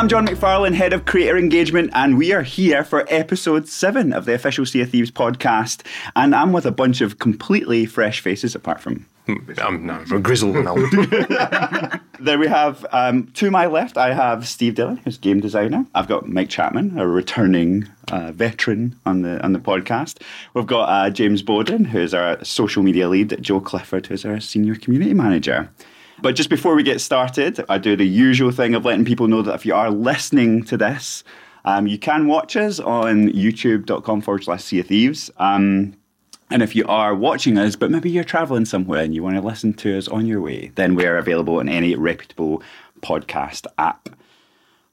I'm John McFarlane, Head of Creator Engagement, and we are here for episode seven of the official Sea of Thieves podcast. And I'm with a bunch of completely fresh faces, apart from. I'm, no, I'm grizzled and old. There we have, um, to my left, I have Steve Dillon, who's game designer. I've got Mike Chapman, a returning uh, veteran on the on the podcast. We've got uh, James Bowden, who's our social media lead, Joe Clifford, who's our senior community manager. But just before we get started, I do the usual thing of letting people know that if you are listening to this, um, you can watch us on youtube.com forward slash Sea of Thieves. Um, and if you are watching us, but maybe you're traveling somewhere and you want to listen to us on your way, then we are available on any reputable podcast app.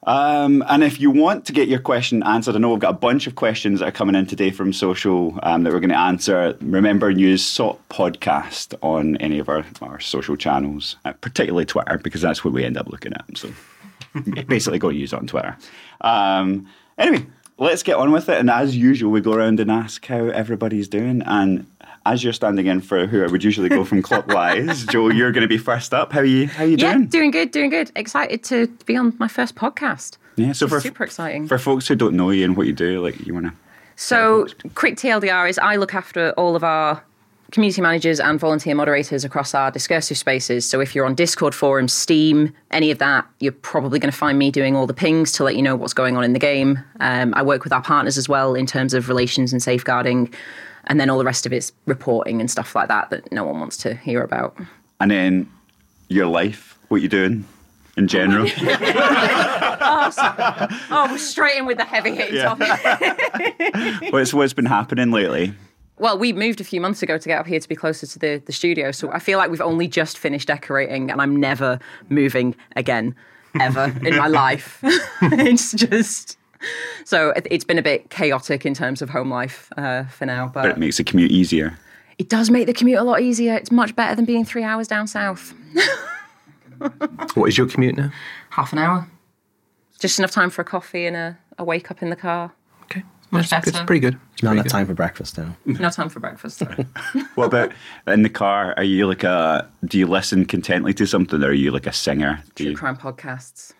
Um, and if you want to get your question answered, I know we've got a bunch of questions that are coming in today from social um, that we're going to answer. Remember, use SOT Podcast on any of our, our social channels, uh, particularly Twitter, because that's what we end up looking at. So basically, go use it on Twitter. Um, anyway, let's get on with it. And as usual, we go around and ask how everybody's doing. And as you're standing in for who I would usually go from clockwise, Joe, you're going to be first up. How are you? How are you doing? Yeah, doing? doing good, doing good. Excited to be on my first podcast. Yeah, so for Super exciting. for folks who don't know you and what you do, like you want to. So, quick TLDR is I look after all of our community managers and volunteer moderators across our discursive spaces. So, if you're on Discord forums, Steam, any of that, you're probably going to find me doing all the pings to let you know what's going on in the game. Um, I work with our partners as well in terms of relations and safeguarding. And then all the rest of it's reporting and stuff like that that no one wants to hear about. And then your life, what you're doing in general. Oh, we're oh, straight in with the heavy hitting topic. what's what's been happening lately? Well, we moved a few months ago to get up here to be closer to the, the studio. So I feel like we've only just finished decorating and I'm never moving again, ever in my life. it's just. So it- it's been a bit chaotic in terms of home life uh, for now. But, But it makes the commute easier. it does make the commute a lot easier. It's much better than being three hours down south. what is your commute now? Half an hour. Just enough time for a coffee and a, a wake up in the car. Okay, Much That's good. better. It's pretty good. It's Not enough time for breakfast now. No time for breakfast. What about in the car? Are you like a? Do you listen contently to something, or are you like a singer? Do True you? crime podcasts.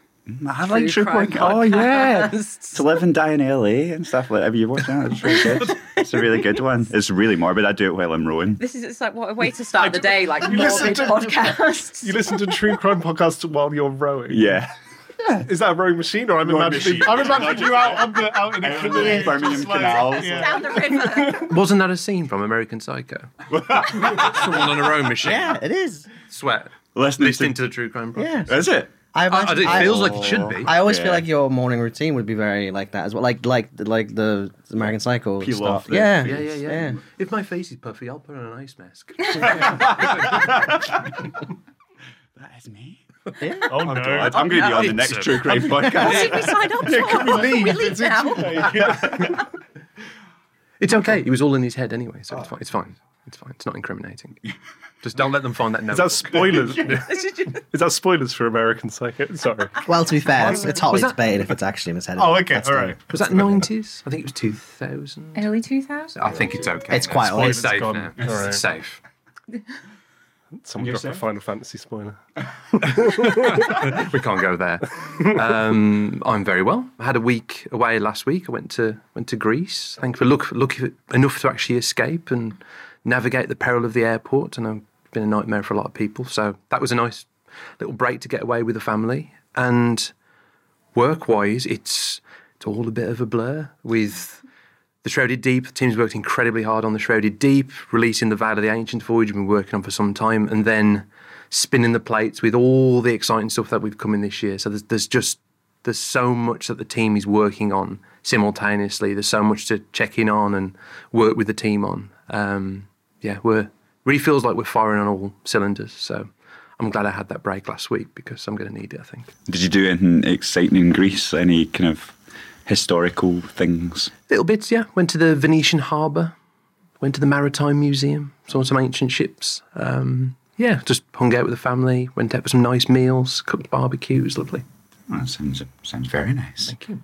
I like true crime crime. Oh yeah, to live and die in LA and stuff like. Have you watched that? It's really good. It's a really good one. It's really morbid. I do it while I'm rowing. This is it's like what a way to start the day, like you listen to- podcasts. You listen to true crime podcasts while you're rowing. Yeah. Yeah. Is that a rowing machine, or I'm Rowing imagining? machine. I'm imagining you out on the out in a canoe, Birmingham just like- canals. yeah. down the river. Wasn't that a scene from American Psycho? Someone on a rowing machine. Yeah, it is. Sweat. Listening, Listening to, to the true crime podcast. Yeah. podcast. Is it? I, I, imagine, it I- feels like it should be. Oh. I always Yeah. feel like your morning routine would be very like that as well, like like like the American Psycho Peel stuff. off the- yeah. yeah, yeah, yeah, If my face is puffy, I'll put on an ice mask. That is me. Oh no! I'm, I'm going to be on the next It's a- true crime podcast. Did we sign up for? we leave? We leave now. it's okay. It was all in his head anyway, so it's oh. fine. It's fine. It's fine. It's not incriminating. Just don't let them find that note. Is that spoilers? Is that spoilers for American Psycho? Sorry. Well, to be fair, it's, it's hotly that- debated if it's actually in his head. Oh, okay, That's all the- was that nineties? I think it was two thousand. Early 2000. I think it's okay. It's now. quite old. It's safe It's now. All right. It's safe. Someone dropped a Final Fantasy spoiler. we can't go there. Um, I'm very well. I had a week away last week. I went to went to Greece. Thankfully, look, lucky enough to actually escape and navigate the peril of the airport. And it's been a nightmare for a lot of people. So that was a nice little break to get away with the family. And work-wise, it's it's all a bit of a blur with. The Shrouded Deep, the team's worked incredibly hard on the Shrouded Deep, releasing the Veil of the Ancient Voyage, we've been working on for some time, and then spinning the plates with all the exciting stuff that we've come in this year. So there's, there's just there's so much that the team is working on simultaneously. There's so much to check in on and work with the team on. Um, yeah, we're really feels like we're firing on all cylinders. So I'm glad I had that break last week because I'm going to need it. I think. Did you do anything exciting in Greece? Any kind of historical things? Little bits, yeah. Went to the Venetian harbour, went to the Maritime Museum, saw some ancient ships. Um, yeah, just hung out with the family, went out for some nice meals, cooked barbecues. Lovely. That sounds sounds very nice. Thank you.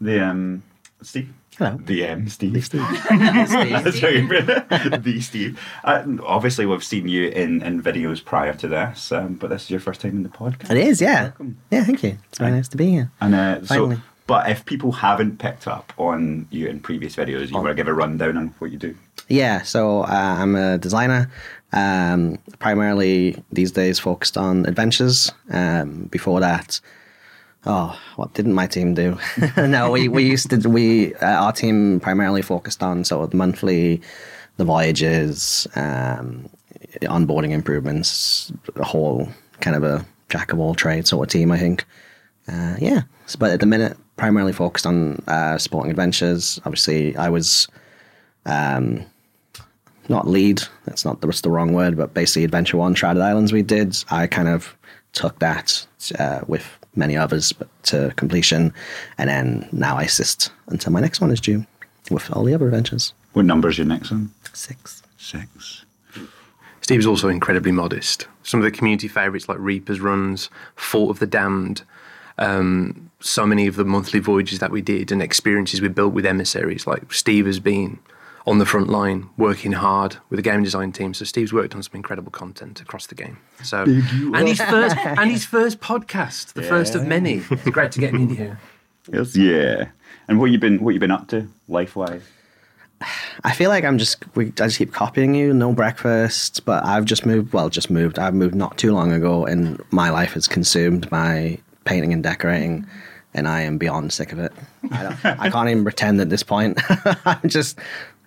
The um, Steve. Hello. The M, Steve. Steve. Sorry, the Steve. Uh, obviously, we've seen you in, in videos prior to this, um, but this is your first time in the podcast. It is, yeah. Yeah, thank you. It's very nice to be here. And uh, so, Finally. but if people haven't picked up on you in previous videos, you want to give a rundown on what you do. Yeah, so uh, I'm a designer, um, primarily these days focused on adventures. Um, before that, oh, what didn't my team do? no, we, we used to, we, uh, our team primarily focused on sort of the monthly, the voyages, um, onboarding improvements, a whole kind of a jack of all trades sort of team, I think. Uh, yeah, but at the minute, primarily focused on uh, sporting adventures. Obviously, I was um, not lead. That's not that's the wrong word, but basically Adventure One Shrouded Islands we did. I kind of took that uh, with many others but to completion, and then now I assist until my next one is due with all the other adventures. What number is your next one? Six. Six. Steve's also incredibly modest. Some of the community favourites like Reaper's Runs, Fort of the Damned, um, so many of the monthly voyages that we did and experiences we built with emissaries. Like Steve has been on the front line working hard with the game design team. So Steve's worked on some incredible content across the game. So and his first and his first podcast, the first of many. It's great to get him in here. Yes. Yeah. And what you been what you been up to life wise? I feel like I'm just we, I just keep copying you. No breakfast, but I've just moved. Well, just moved. I've moved not too long ago, and my life is consumed by painting and decorating, and I am beyond sick of it. I, don't, I can't even pretend at this point. I'm just,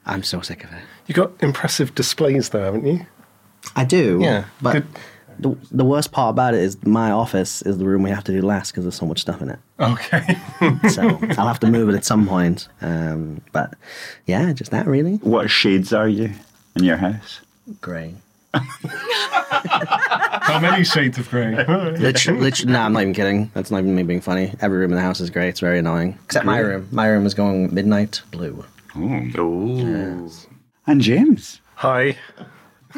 I'm so sick of it. You've got impressive displays though, haven't you? I do. Yeah, But good. the, the worst part about it is my office is the room we have to do last because there's so much stuff in it. Okay. So I'll have to move it at some point. Um, but yeah, just that really. What shades are you in your house? Grey. How many shades of grey? Literally, literally, no, I'm not even kidding. That's not even me being funny. Every room in the house is grey. It's very annoying. Except my room. My room is going midnight blue. Ooh. And James, Hi.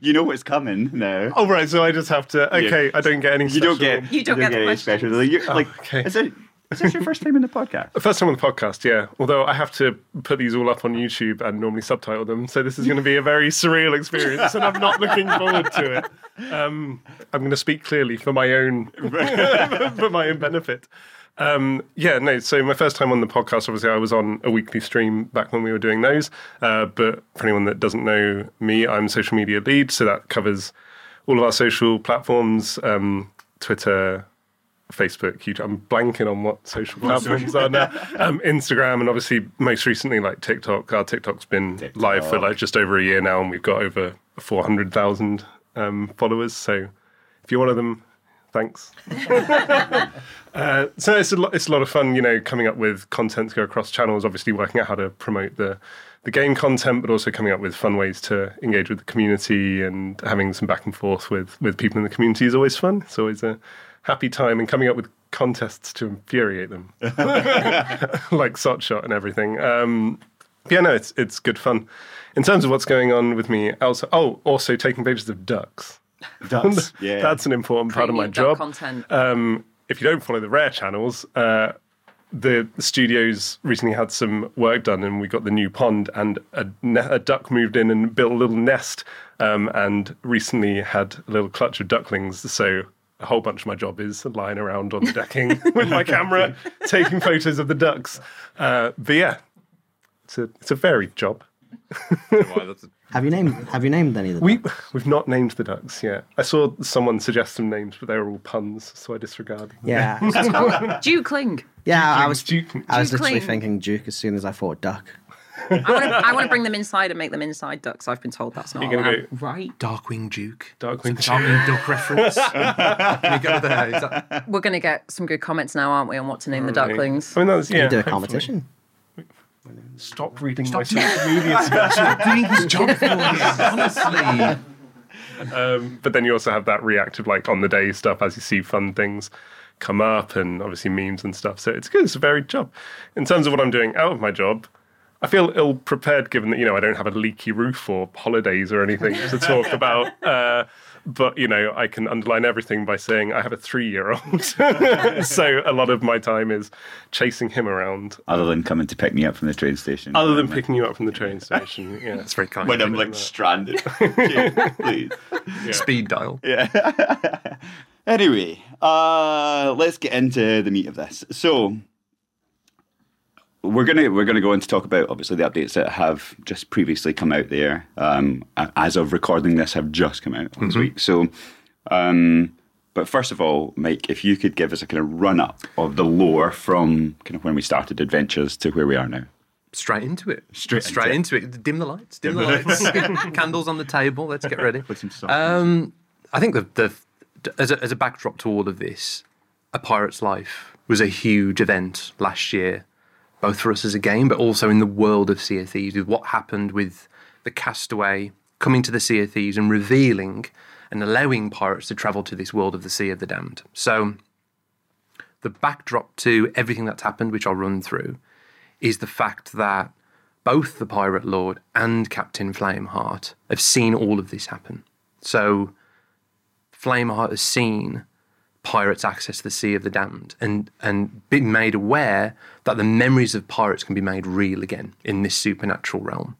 you know what's coming now. Oh right, so I just have to. Okay, Yeah. I don't get any. you don't special- get You don't get the any special. Like, you like okay. is it is this your first time in the podcast? First time on the podcast, yeah. Although I have to put these all up on YouTube and normally subtitle them, so this is going to be a very surreal experience, and I'm not looking forward to it. Um, I'm going to speak clearly for my own for my own benefit. Um, yeah, no. So my first time on the podcast, obviously, I was on a weekly stream back when we were doing those. Uh, but for anyone that doesn't know me, I'm social media lead, so that covers all of our social platforms: um, Twitter, Facebook, YouTube. I'm blanking on what social platforms are now. Um, Instagram, and obviously most recently like TikTok. Our TikTok's been live for like just over a year now, and we've got over 400,000 um, followers. So if you're one of them, thanks. uh, so it's a, lot, it's a lot of fun, you know, coming up with content to go across channels. Obviously, working out how to promote the the game content, but also coming up with fun ways to engage with the community and having some back and forth with with people in the community is always fun. It's always a happy time, and coming up with contests to infuriate them, like Sot Shot and everything. Um, yeah, no, it's it's good fun. In terms of what's going on with me, also, oh, also taking pictures of ducks. Ducks. Yeah. That's an important part of my job. content. Um, if you don't follow the rare channels, uh, the studios recently had some work done, and we got the new pond, and a, ne- a duck moved in and built a little nest, um, and recently had a little clutch of ducklings. So a whole bunch of my job is lying around on the decking with my camera, taking photos of the ducks. Uh, but yeah, it's a it's a varied job. Have you named Have you named any of them? We we've not named the ducks yet. I saw someone suggest some names, but they were all puns, so I disregarded. them. yeah, Dukling. yeah. I was Duke- I was literally Dukeling. thinking Duke as soon as I thought duck. I want to. I want to bring them inside and make them inside ducks. I've been told that's not You're gonna allowed. go- Right. Darkwing Duke. Darkwing It's a Darkwing Duck reference. Can we go there? Is that- We're going to get some good comments now, aren't we, on what to name the Right. ducklings? I mean, that's, yeah, You do a hopefully. Competition. Stop reading my social media stuff. doing his job for honestly. Um, but then you also have that reactive, like on the day stuff as you see fun things come up, and obviously memes and stuff. So it's good. It's a varied job. In terms of what I'm doing out of my job, I feel ill prepared given that you know I don't have a leaky roof or holidays or anything to talk about. Uh, but you know, I can underline everything by saying I have a three-year-old, so a lot of my time is chasing him around. Other than coming to pick me up from the train station. Other than picking you up from the train station, yeah. That's very kind. when I'm like stranded. James, please. Speed dial. Yeah. anyway, uh, let's get into the meat of this. So we're gonna we're gonna go on to talk about obviously the updates that have just previously come out there. Um, as of recording this, have just come out last week. So, um, but first of all, Mike, if you could give us a kind of run up of the lore from kind of when we started adventures to where we are now. Straight into it. Straight Straight into into it. Dim the lights. Dim the lights. Candles on the table. Let's get ready. Put some. Um, I think the, the as a, as a backdrop to all of this, a pirate's life was a huge event last year, both for us as a game, but also in the world of Sea of Thieves, with what happened with the castaway coming to the Sea of Thieves and revealing and allowing pirates to travel to this world of the Sea of the Damned. So, the backdrop to everything that's happened, which I'll run through, is the fact that both the Pirate Lord and Captain Flameheart have seen all of this happen. So, Flameheart has seen pirates access to the Sea of the Damned and, and been made aware that the memories of pirates can be made real again in this supernatural realm.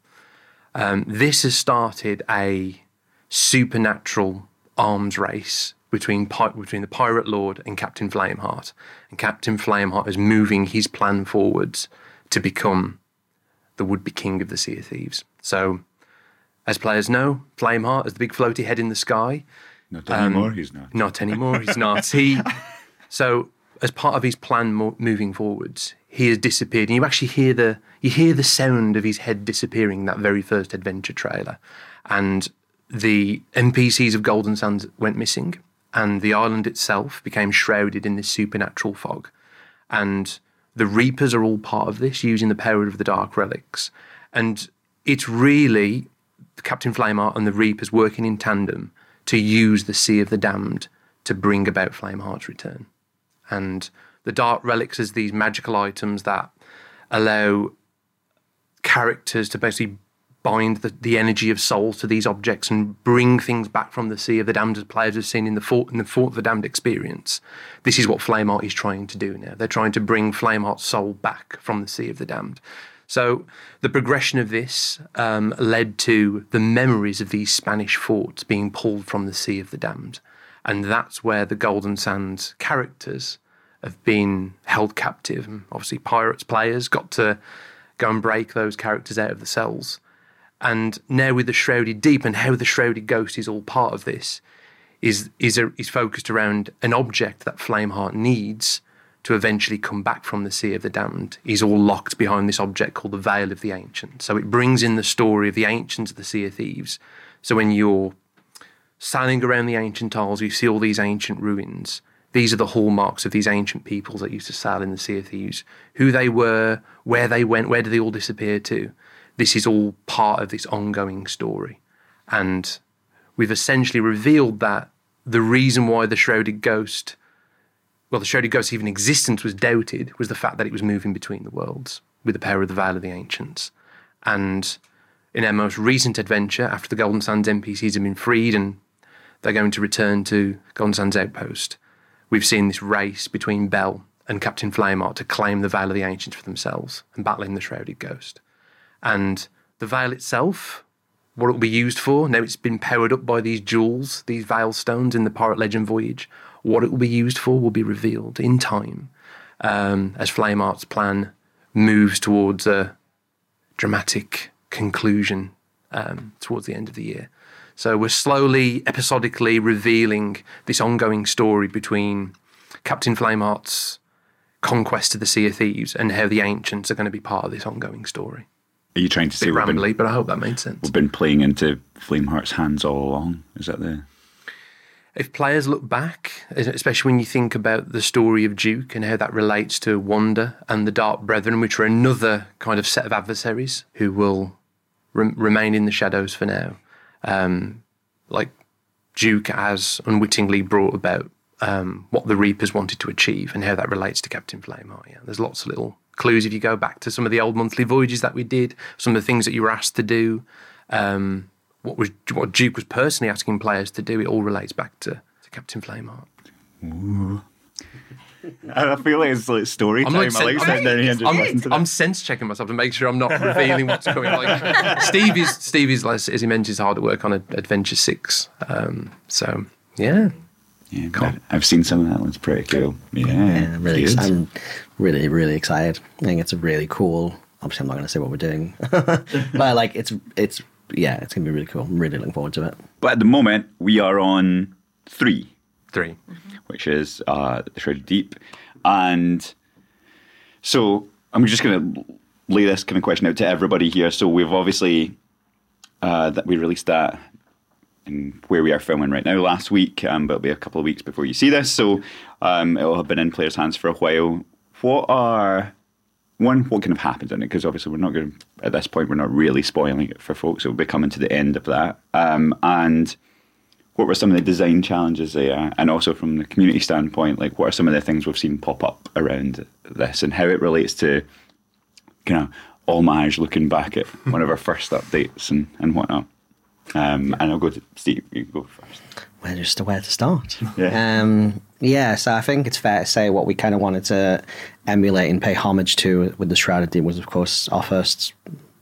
Um, this has started a supernatural arms race between between the Pirate Lord and Captain Flameheart, and Captain Flameheart is moving his plan forwards to become the would-be king of the Sea of Thieves. So, as players know, Flameheart is the big floaty head in the sky. Not um, anymore. he's not. Not anymore. He's not. He. So, as part of his plan mo- moving forwards, he has disappeared, and you actually hear the you hear the sound of his head disappearing. in That very first adventure trailer, and the NPCs of Golden Sands went missing, and the island itself became shrouded in this supernatural fog, and the Reapers are all part of this, using the power of the Dark Relics, and it's really Captain Flameheart and the Reapers working in tandem to use the Sea of the Damned to bring about Flameheart's return. And the Dark Relics is these magical items that allow characters to basically bind the, the energy of souls to these objects and bring things back from the Sea of the Damned as players have seen in the Fort, in the Fort of the Damned experience. This is what Flameheart is trying to do now. They're trying to bring Flameheart's soul back from the Sea of the Damned. So the progression of this um, led to the memories of these Spanish forts being pulled from the Sea of the Damned. And that's where the Golden Sands characters have been held captive. And obviously, Pirates players got to go and break those characters out of the cells. And now with the Shrouded Deep and how the Shrouded Ghost is all part of this, is is a, is focused around an object that Flameheart needs to eventually come back from the Sea of the Damned. He's all locked behind this object called the Veil of the Ancient. So it brings in the story of the ancients of the Sea of Thieves. So when you're sailing around the ancient isles, you see all these ancient ruins. These are the hallmarks of these ancient peoples that used to sail in the Sea of Thieves. Who they were, where they went, where did they all disappear to? This is all part of this ongoing story. And we've essentially revealed that the reason why the Shrouded Ghost, well, the Shrouded Ghost's even existence was doubted, was the fact that it was moving between the worlds with the power of the Veil of the Ancients. And in our most recent adventure, after the Golden Sands NPCs have been freed and they're going to return to Golden Sands Outpost, we've seen this race between Bell and Captain Flameheart to claim the Veil of the Ancients for themselves and battling the Shrouded Ghost. And the Veil itself, what it will be used for, now it's been powered up by these jewels, these Veil stones in the Pirate Legend Voyage, what it will be used for will be revealed in time um, as Flameheart's plan moves towards a dramatic conclusion um, towards the end of the year. So we're slowly, episodically revealing this ongoing story between Captain Flameheart's conquest of the Sea of Thieves and how the ancients are going to be part of this ongoing story. Are you trying to say we've been, rambly, but I hope that made sense. we've been playing into Flameheart's hands all along? Is that the. If players look back, especially when you think about the story of Duke and how that relates to Wanda and the Dark Brethren, which are another kind of set of adversaries who will re- remain in the shadows for now, um, like Duke has unwittingly brought about um, what the Reapers wanted to achieve and how that relates to Captain Flameheart. Yeah, there's lots of little clues if you go back to some of the old monthly voyages that we did, some of the things that you were asked to do, um, what was what Duke was personally asking players to do. It all relates back to, to Captain Flameheart. I feel like it's like story time. I like sen- sitting down here and just I'm, listen I'm sense checking myself to make sure I'm not revealing what's coming. Like Steve is Steve is like, as he mentions hard at work on Adventure Six. Um, so yeah, Yeah, but I've seen some of that. It's pretty cool. Yeah, Yeah, really. I'm really, really excited. I think it's a really cool. Obviously, I'm not going to say what we're doing, but like it's it's yeah, it's gonna be really cool. I'm really looking forward to it. But at the moment, we are on three, three. which is uh, the Shrouded Deep, and so I'm just going to lay this kind of question out to everybody here. So we've obviously uh, that we released that in where we are filming right now last week, um, but it'll be a couple of weeks before you see this. So um, it will have been in players' hands for a while. What are one? What kind of happened in it? Because obviously we're not going at this point. We're not really spoiling it for folks. It will be coming to the end of that. Um, and what were some of the design challenges there? And also from the community standpoint, like what are some of the things we've seen pop up around this and how it relates to kind of homage looking back at one of our first updates and, and whatnot. Um, and I'll go to Steve. You go first. Where just where to start? Yeah. Um, yeah. So I think it's fair to say what we kind of wanted to emulate and pay homage to with the Shrouded Deep was, of course, our first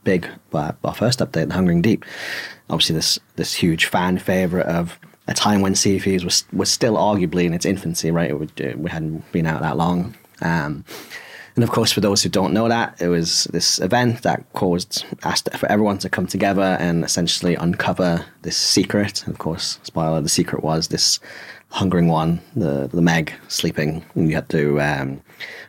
big, well, our first update, the Hungering Deep. Obviously, this this huge fan favorite of a time when Sea Thieves was was still arguably in its infancy, right? It would, we hadn't been out that long. Um, and of course, for those who don't know that, it was this event that caused asked for everyone to come together and essentially uncover this secret. And of course, spoiler: the secret was this hungering one, the the Meg sleeping. And you had to. Um,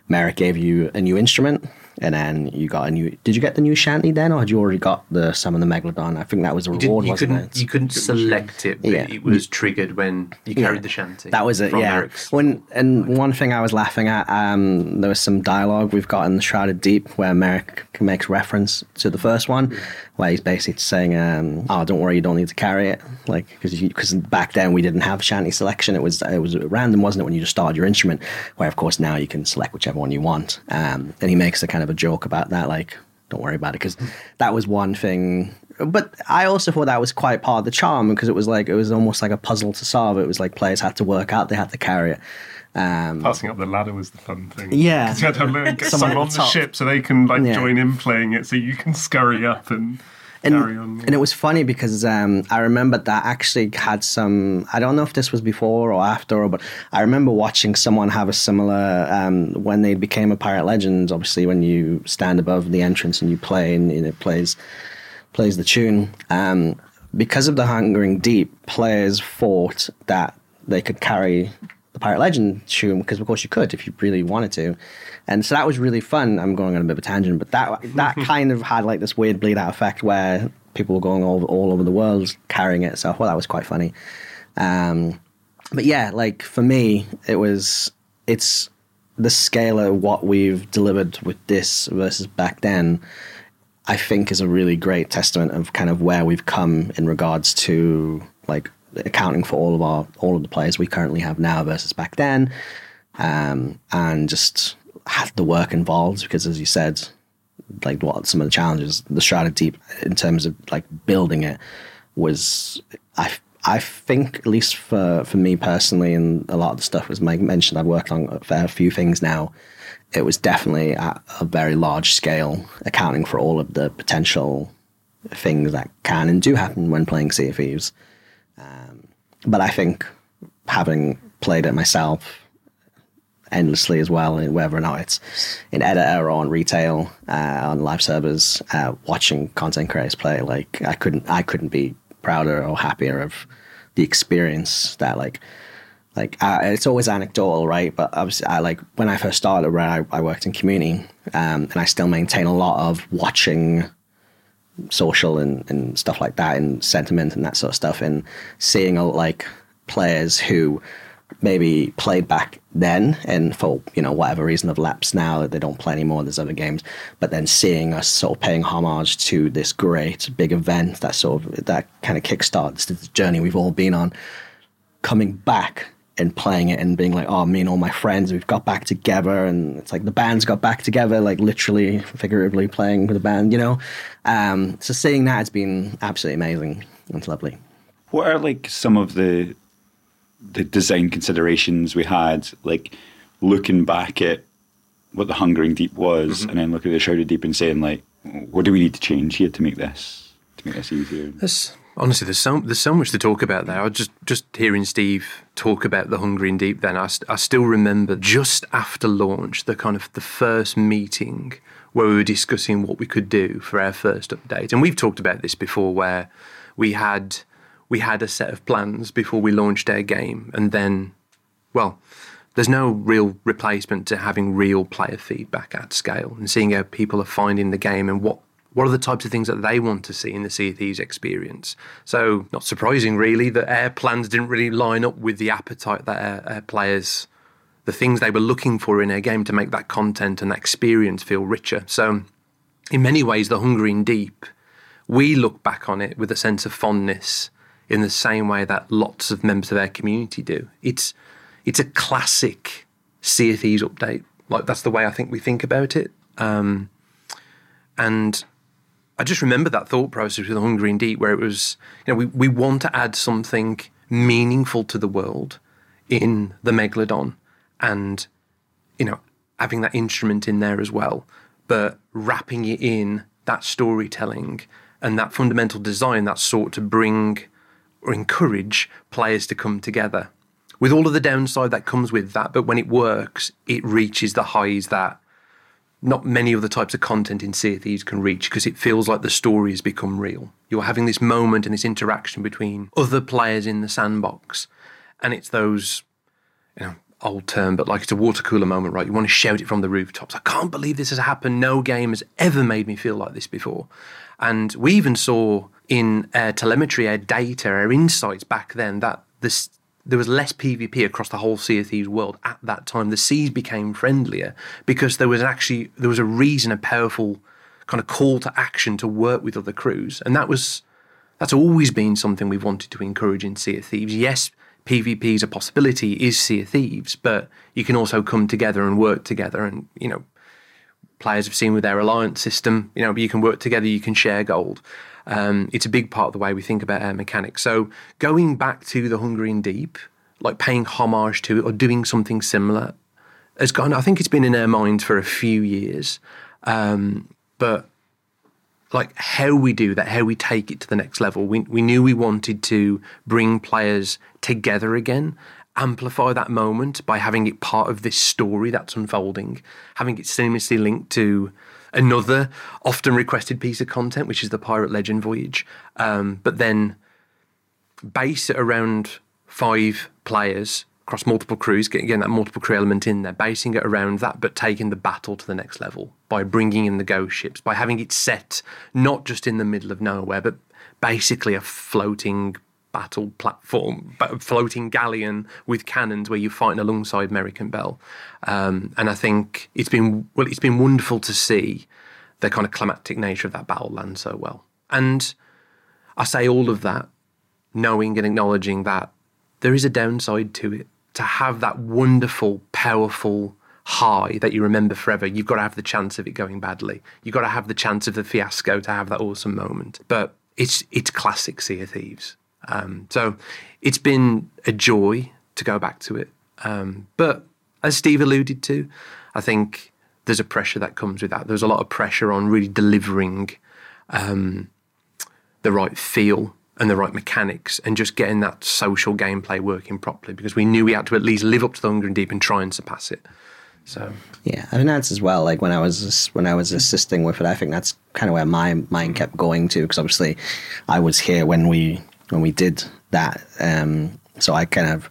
Merrick gave you a new instrument, and then you got a new. Did you get the new shanty then, or had you already got the summon the megalodon? I think that was a You, reward, you wasn't couldn't it? you couldn't select it, but Yeah. it was triggered when you carried the shanty. That was it. from Yeah. Eric's. When and one thing I was laughing at, um, there was some dialogue we've got in the Shrouded Deep where Merrick makes reference to the first one, where he's basically saying, um, "Oh, don't worry, you don't need to carry it." Like because because back then we didn't have shanty selection. It was it was random, wasn't it? When you just started your instrument, where of course now you can select whichever one you want. Um, and he makes a kind of a joke about that, like. Don't worry about it because that was one thing but I also thought that was quite part of the charm because it was like it was almost like a puzzle to solve. It was like players had to work out, they had to carry it. Um, Passing up the ladder was the fun thing. Yeah. 'Cause you had to learn, get Someone someone on the the ship so they can like Yeah. join in playing it, so you can scurry up and, and, and it was funny because um, I remember that actually had some. I don't know if this was before or after, but I remember watching someone have a similar um, when they became a pirate legend. Obviously, when you stand above the entrance and you play, and, and it plays plays the tune. Um, because of the Hungering Deep, players thought that they could carry the Pirate Legend tune because, of course, you could if you really wanted to. And so that was really fun. I'm going on a bit of a tangent, but that that kind of had like this weird bleed out effect where people were going all, all over the world carrying it. So thought that was quite funny. Um, but yeah, like for me, it was it's the scale of what we've delivered with this versus back then. I think is a really great testament of kind of where we've come in regards to like accounting for all of our all of the players we currently have now versus back then, um, and just the work involved because as you said, like what some of the challenges, the Shrouded Deep in terms of like building it was I I think at least for for me personally and a lot of the stuff was mentioned I've worked on a fair few things now. It was definitely at a very large scale, accounting for all of the potential things that can and do happen when playing Sea of Thieves. Um, but I think having played it myself endlessly as well, whether or not it's in editor or on retail, uh, on live servers, uh, watching content creators play, like I couldn't, I couldn't be prouder or happier of the experience that like. Like uh, it's always anecdotal, right? But obviously, I like when I first started, where I, I worked in community, um, and I still maintain a lot of watching social and, and stuff like that and sentiment and that sort of stuff and seeing like players who maybe played back then and for you know whatever reason have lapsed now they don't play anymore there's other games but then seeing us sort of paying homage to this great big event that sort of that kind of kickstarts the journey we've all been on coming back and playing it and being like, oh, me and all my friends, we've got back together, and it's like the band's got back together, like literally, figuratively playing with the band, you know. Um, so seeing that has been absolutely amazing. It's lovely. What are like some of the the design considerations we had, like looking back at what the Hungering Deep was, mm-hmm. and then looking at the Shrouded Deep and saying like, what do we need to change here to make this to make this easier? There's honestly there's so there's so much to talk about there. I just just hearing Steve talk about the Hungering Deep. Then I, st- I still remember just after launch the kind of the first meeting where we were discussing what we could do for our first update, and we've talked about this before, where we had we had a set of plans before we launched our game, and then well. There's no real replacement to having real player feedback at scale and seeing how people are finding the game and what what are the types of things that they want to see in the Sea Thieves experience? So, not surprising, really, that our plans didn't really line up with the appetite that our, our players, the things they were looking for in our game to make that content and that experience feel richer. So, in many ways, the Hungering Deep, we look back on it with a sense of fondness in the same way that lots of members of our community do. It's it's a classic Sea update. Like that's the way I think we think about it. Um, and I just remember that thought process with Hungering Deep, where it was, you know, we, we want to add something meaningful to the world in the Megalodon and, you know, having that instrument in there as well, but wrapping it in that storytelling and that fundamental design that sought to bring or encourage players to come together. With all of the downside that comes with that, but when it works, it reaches the highs that not many other types of content in Sea of Thieves can reach because it feels like the story has become real. You're having this moment and this interaction between other players in the sandbox, and it's those, you know, old term, but like it's a water cooler moment, right? You want to shout it from the rooftops. I can't believe this has happened. No game has ever made me feel like this before. And we even saw in our telemetry, our data, our insights back then that this there was less PvP across the whole Sea of Thieves world at that time. The seas became friendlier because there was actually there was a reason, a powerful kind of call to action to work with other crews, and that was that's always been something we've wanted to encourage in Sea of Thieves. Yes, PvP is a possibility, is Sea of Thieves, but you can also come together and work together, and you know. Players have seen with their alliance system, you know, you can work together, you can share gold. Um, it's a big part of the way we think about air mechanics. So going back to the Hungering Deep, like paying homage to it or doing something similar, has gone. I think it's been in our minds for a few years, um, but like how we do that, how we take it to the next level. We we knew we wanted to bring players together again, amplify that moment by having it part of this story that's unfolding, having it seamlessly linked to another often requested piece of content, which is the Pirate Legend Voyage. Um, but then base it around five players across multiple crews, getting again that multiple crew element in there, basing it around that, but taking the battle to the next level by bringing in the ghost ships, by having it set not just in the middle of nowhere, but basically a floating battle platform, a floating galleon with cannons where you're fighting alongside Merrick and Bell. Um, and I think it's been well, it's been wonderful to see the kind of climactic nature of that battle land so well. And I say all of that knowing and acknowledging that there is a downside to it. To have that wonderful, powerful high that you remember forever, you've got to have the chance of it going badly. You've got to have the chance of the fiasco to have that awesome moment. But it's it's classic Sea of Thieves. Um, so it's been a joy to go back to it. Um, but as Steve alluded to, I think there's a pressure that comes with that. There's a lot of pressure on really delivering um, the right feel and the right mechanics and just getting that social gameplay working properly because we knew we had to at least live up to the Hungering Deep and try and surpass it. So Yeah, I think that's as well. Like when I was when I was assisting with it, I think that's kind of where my mind kept going to because obviously I was here when we when we did that, um, so I kind of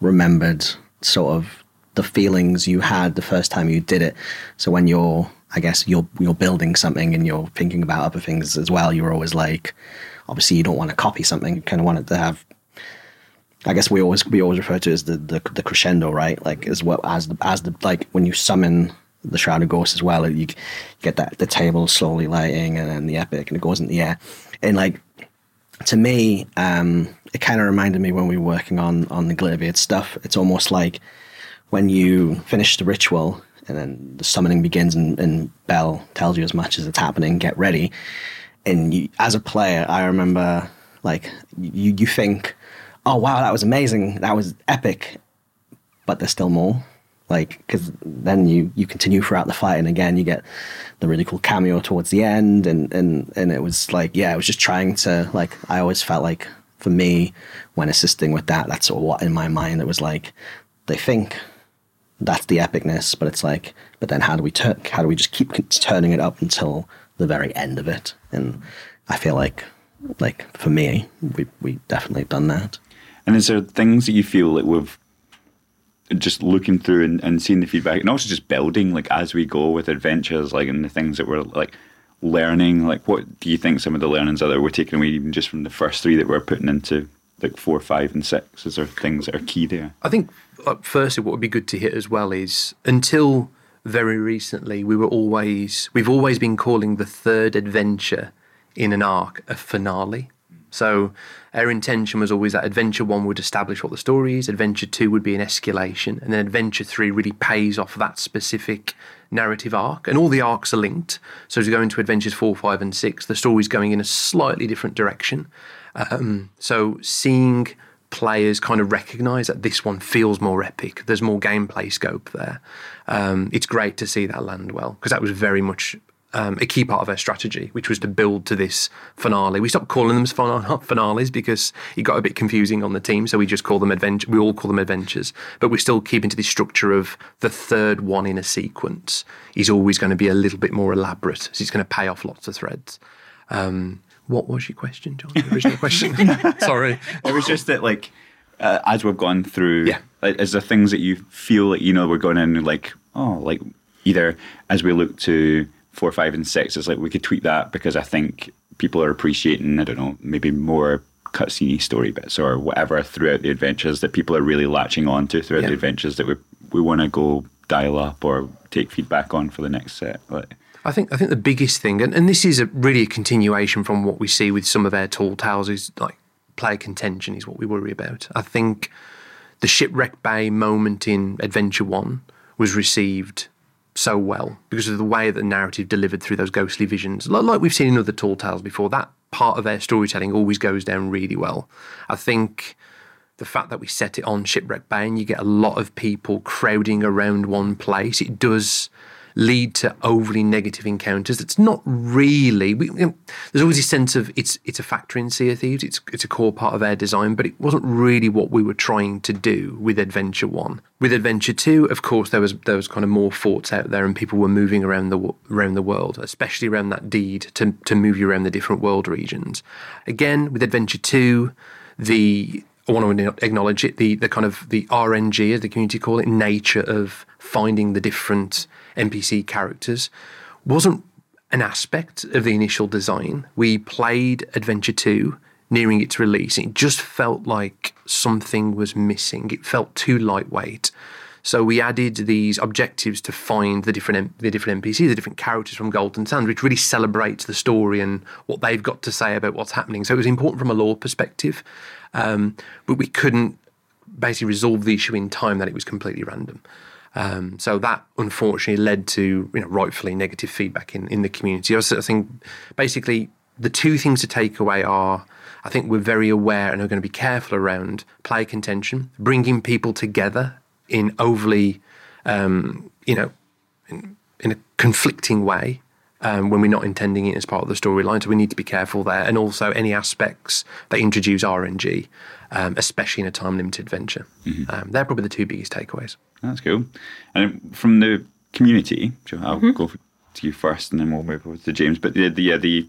remembered sort of the feelings you had the first time you did it. So when you're, I guess you're you're building something and you're thinking about other things as well, you're always like, obviously you don't want to copy something. You kind of want it to have. I guess we always we always refer to it as the, the the crescendo, right? Like as well as the as the like when you summon the shrouded ghost as well, you get that the table slowly lighting and then the epic and it goes in the air, and like to me, um, it kind of reminded me when we were working on on the Glitterbeard stuff. It's almost like when you finish the ritual and then the summoning begins and, and Bell tells you as much as it's happening, get ready. And you, as a player, I remember like you you think, oh wow, that was amazing, that was epic, but there's still more. Like because then you you continue throughout the fight, and again you get the really cool cameo towards the end, and and and it was like yeah, I was just trying to like I always felt like for me when assisting with that, that's sort of what in my mind it was like they think that's the epicness, but it's like, but then how do we turn? How do we just keep turning it up until the very end of it? And I feel like, like for me, we we definitely done that. And is there things that you feel like we've just looking through and, and seeing the feedback, and also just building like as we go with adventures, like and the things that we're like learning? Like, what do you think some of the learnings are that we're taking away even just from the first three that we're putting into like four, five, and six? Is there things that are key there? I think, like, firstly, what would be good to hit as well is until very recently, we were always we've always been calling the third adventure in an arc a finale. So our intention was always that adventure one would establish what the story is, adventure two would be an escalation, and then adventure three really pays off that specific narrative arc. And all the arcs are linked. So as we go into adventures four, five, and six, the story's going in a slightly different direction. Um, so seeing players kind of recognize that this one feels more epic, there's more gameplay scope there. Um, it's great to see that land well because that was very much um, a key part of our strategy, which was to build to this finale. We stopped calling them finales because it got a bit confusing on the team, so we just call them adventure. We all call them adventures, but we're still keeping to the structure of the third one in a sequence is always going to be a little bit more elaborate, so it's going to pay off lots of threads. Um, what was your question, John? The original question. Sorry, it was just that like uh, as we've gone through, Yeah. like, is there things that you feel like you know we're going in like oh like either as we look to four, five, and six, it's like we could tweak that because I think people are appreciating I don't know maybe more cutscene story bits or whatever throughout the adventures that people are really latching on to throughout Yeah. the adventures that we we want to go dial up or take feedback on for the next set. Like, I think I think the biggest thing, and, and this is a, really a continuation from what we see with some of their tall tales, is like player contention is what we worry about. I think the shipwreck bay moment in Adventure One was received so well because of the way that the narrative delivered through those ghostly visions, like, like we've seen in other tall tales before. That part of their storytelling always goes down really well. I think the fact that we set it on Shipwreck Bay and you get a lot of people crowding around one place, it does lead to overly negative encounters. It's not really. We, you know, there's always a sense of it's it's a factor in Sea of Thieves. It's it's a core part of our design, but it wasn't really what we were trying to do with Adventure One. With Adventure Two, of course, there was there was kind of more forts out there, and people were moving around the around the world, especially around that deed to to move you around the different world regions. Again, with Adventure Two, the I want to acknowledge it the the kind of the RNG as the community call it nature of finding the different NPC characters wasn't an aspect of the initial design. We played Adventure 2 nearing its release. It just felt like something was missing. It felt too lightweight. So we added these objectives to find the different the different NPCs, the different characters from Golden Sands, which really celebrates the story and what they've got to say about what's happening. So it was important from a lore perspective, um, but we couldn't basically resolve the issue in time that it was completely random. Um, so that unfortunately led to you know rightfully negative feedback in, in the community. I, think basically the two things to take away are I think we're very aware and are going to be careful around player contention, bringing people together in overly um, you know in, in a conflicting way um, when we're not intending it as part of the storyline. So we need to be careful there, and also any aspects that introduce RNG, um, especially in a time limited adventure. Um, they're probably the two biggest takeaways. That's cool. And from the community, Joe, I'll mm-hmm. go to you first, and then we'll move over to James. But the the, the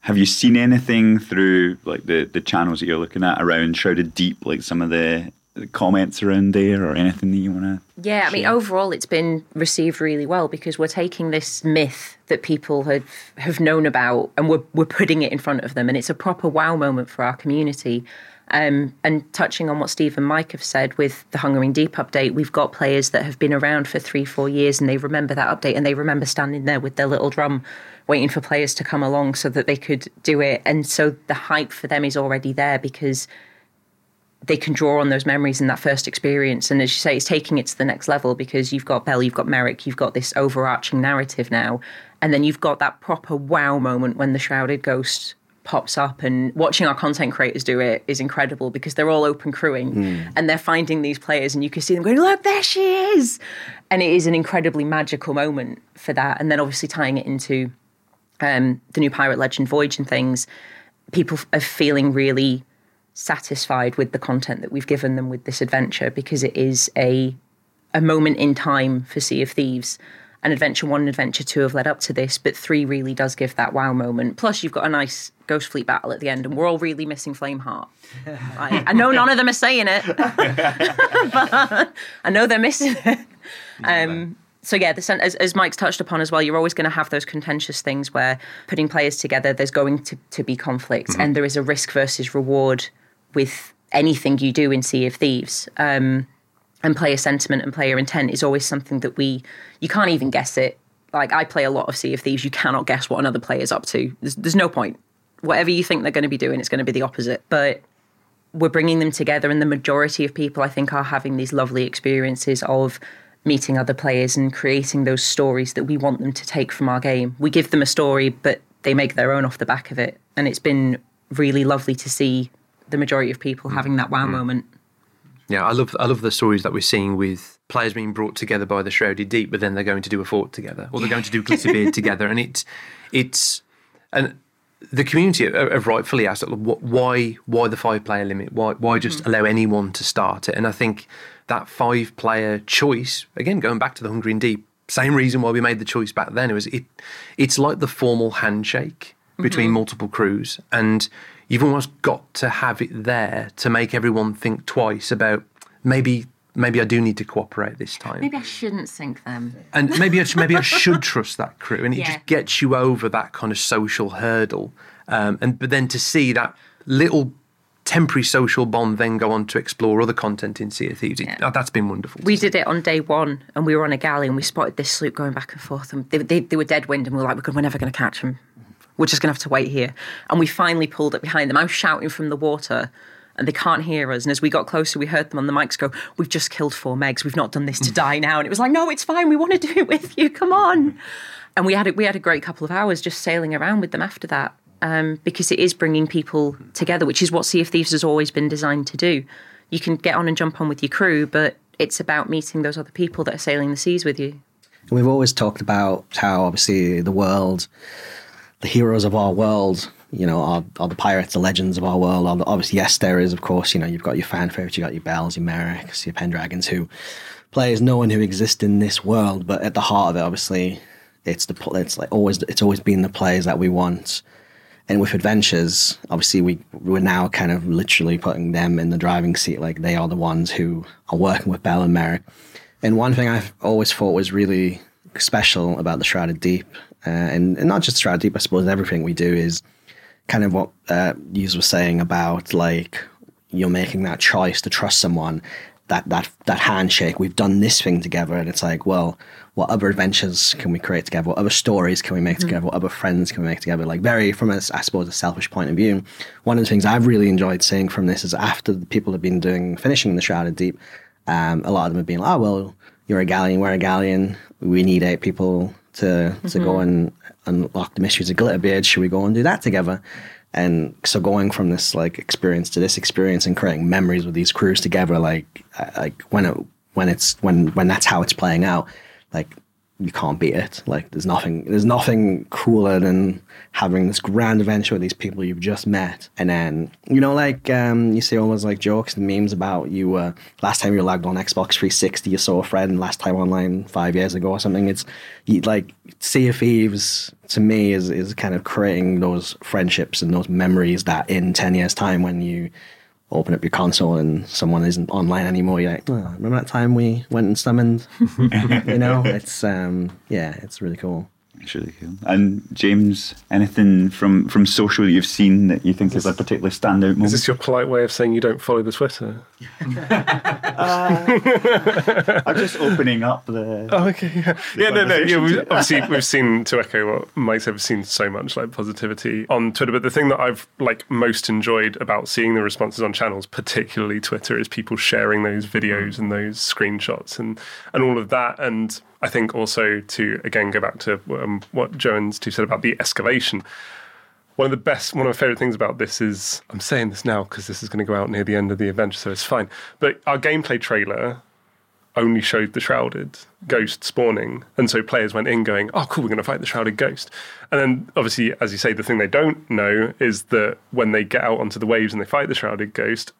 have you seen anything through like the the channels that you're looking at around Shrouded Deep, like some of the, the comments around there, or anything that you want to? Yeah, I mean, overall, it's been received really well because we're taking this myth that people have have known about and we're we're putting it in front of them, and it's a proper wow moment for our community. Um, and touching on what Steve and Mike have said with the Hungering Deep update, we've got players that have been around for three, four years, and they remember that update, and they remember standing there with their little drum, waiting for players to come along so that they could do it. And so the hype for them is already there because they can draw on those memories and that first experience. And as you say, it's taking it to the next level because you've got Bell, you've got Merrick, you've got this overarching narrative now. And then you've got that proper wow moment when the Shrouded Ghost pops up and watching our content creators do it is incredible because they're all open crewing mm. and they're finding these players and you can see them going look there she is and it is an incredibly magical moment for that and then obviously tying it into um, the new pirate legend voyage and things people are feeling really satisfied with the content that we've given them with this adventure because it is a a moment in time for Sea of Thieves. And Adventure One and Adventure Two have led up to this, but three really does give that wow moment. Plus, you've got a nice Ghost Fleet battle at the end, and we're all really missing Flameheart. I, I know none of them are saying it, but I know they're missing it. Um, so yeah, the, as, as Mike's touched upon as well, you're always going to have those contentious things where putting players together, there's going to, to be conflict, mm-hmm. and there is a risk versus reward with anything you do in Sea of Thieves. Um, and player sentiment and player intent is always something that we you can't even guess it. Like I play a lot of Sea of Thieves, you cannot guess what another player's up to. There's, there's no point. Whatever you think they're going to be doing, it's going to be the opposite. But we're bringing them together, and the majority of people, I think, are having these lovely experiences of meeting other players and creating those stories that we want them to take from our game. We give them a story, but they make their own off the back of it, and it's been really lovely to see the majority of people having that wow mm. moment. Yeah, I love I love the stories that we're seeing with players being brought together by the Shrouded Deep, but then they're going to do a fort together, or they're going to do Glitterbeard together, and it's it's and the community have rightfully asked why why the five player limit why why just mm-hmm. allow anyone to start it and I think that five player choice again going back to the Hungering Deep same reason why we made the choice back then it was it it's like the formal handshake between mm-hmm. multiple crews and you've almost got to have it there to make everyone think twice about maybe maybe I do need to cooperate this time. Maybe I shouldn't sink them. And maybe I, maybe I should trust that crew, and it yeah. just gets you over that kind of social hurdle. Um, and but then to see that little temporary social bond then go on to explore other content in Sea of Thieves. Yeah. that's been wonderful. We did it on day one, and we were on a galley, and we spotted this sloop going back and forth, and they, they, they were dead wind, and we were like, we're never going to catch them we're just going to have to wait here. And we finally pulled up behind them. I was shouting from the water and they can't hear us. And as we got closer, we heard them on the mics go, We've just killed four megs. We've not done this to die now. And it was like, No, it's fine. We want to do it with you. Come on. And we had a, we had a great couple of hours just sailing around with them after that um, because it is bringing people together, which is what Sea of Thieves has always been designed to do. You can get on and jump on with your crew, but it's about meeting those other people that are sailing the seas with you. We've always talked about how obviously the world the heroes of our world, you know, are, are the pirates, the legends of our world. Are the, obviously, yes, there is, of course, you know, you've got your fan favorites, you've got your Bells, your Merricks, your Pendragons, who players no one who exist in this world, but at the heart of it, obviously, it's the it's like always it's always been the players that we want. And with adventures, obviously, we we're now kind of literally putting them in the driving seat. Like they are the ones who are working with Bell and Merrick. And one thing I've always thought was really special about the Shrouded Deep uh, and, and not just strategy, but I suppose everything we do is kind of what uh, you were saying about like you're making that choice to trust someone, that that that handshake. We've done this thing together, and it's like, well, what other adventures can we create together? What other stories can we make mm-hmm. together? What other friends can we make together? Like very from a, I suppose a selfish point of view. One of the things I've really enjoyed seeing from this is after the people have been doing finishing the Shrouded Deep, um, a lot of them have been like, oh well, you're a galleon, we're a galleon. We need eight people to mm-hmm. to go mm-hmm. and unlock the mysteries of Glitterbeard. Should we go and do that together? And so going from this like experience to this experience and creating memories with these crews together, like like when it when it's when when that's how it's playing out, like you can't beat it. Like there's nothing there's nothing cooler than having this grand adventure with these people you've just met. And then, you know, like um, you see almost like jokes and memes about you uh, last time you logged on Xbox 360, you saw a friend last time online five years ago or something. It's you, like Sea of Thieves to me is is kind of creating those friendships and those memories that in ten years time when you open up your console and someone isn't online anymore, you're like, oh, remember that time we went and summoned? you know, it's um, yeah, it's really cool. Really cool. And James, anything from from social that you've seen that you think is a particularly standout moment? Is this your polite way of saying you don't follow the Twitter? Uh, I'm just opening up the. Oh, okay. Yeah, yeah no, no. Yeah, we, obviously, we've seen to echo what Mike's ever seen so much like positivity on Twitter. But the thing that I've like most enjoyed about seeing the responses on channels, particularly Twitter, is people sharing those videos mm. and those screenshots and and all of that. And I think also to again go back to um, what and Steve said about the escalation. One of the best, one of my favorite things about this is I'm saying this now because this is going to go out near the end of the adventure, so it's fine. But our gameplay trailer only showed the shrouded ghost spawning. And so players went in going, oh, cool, we're going to fight the shrouded ghost. And then, obviously, as you say, the thing they don't know is that when they get out onto the waves and they fight the shrouded ghost,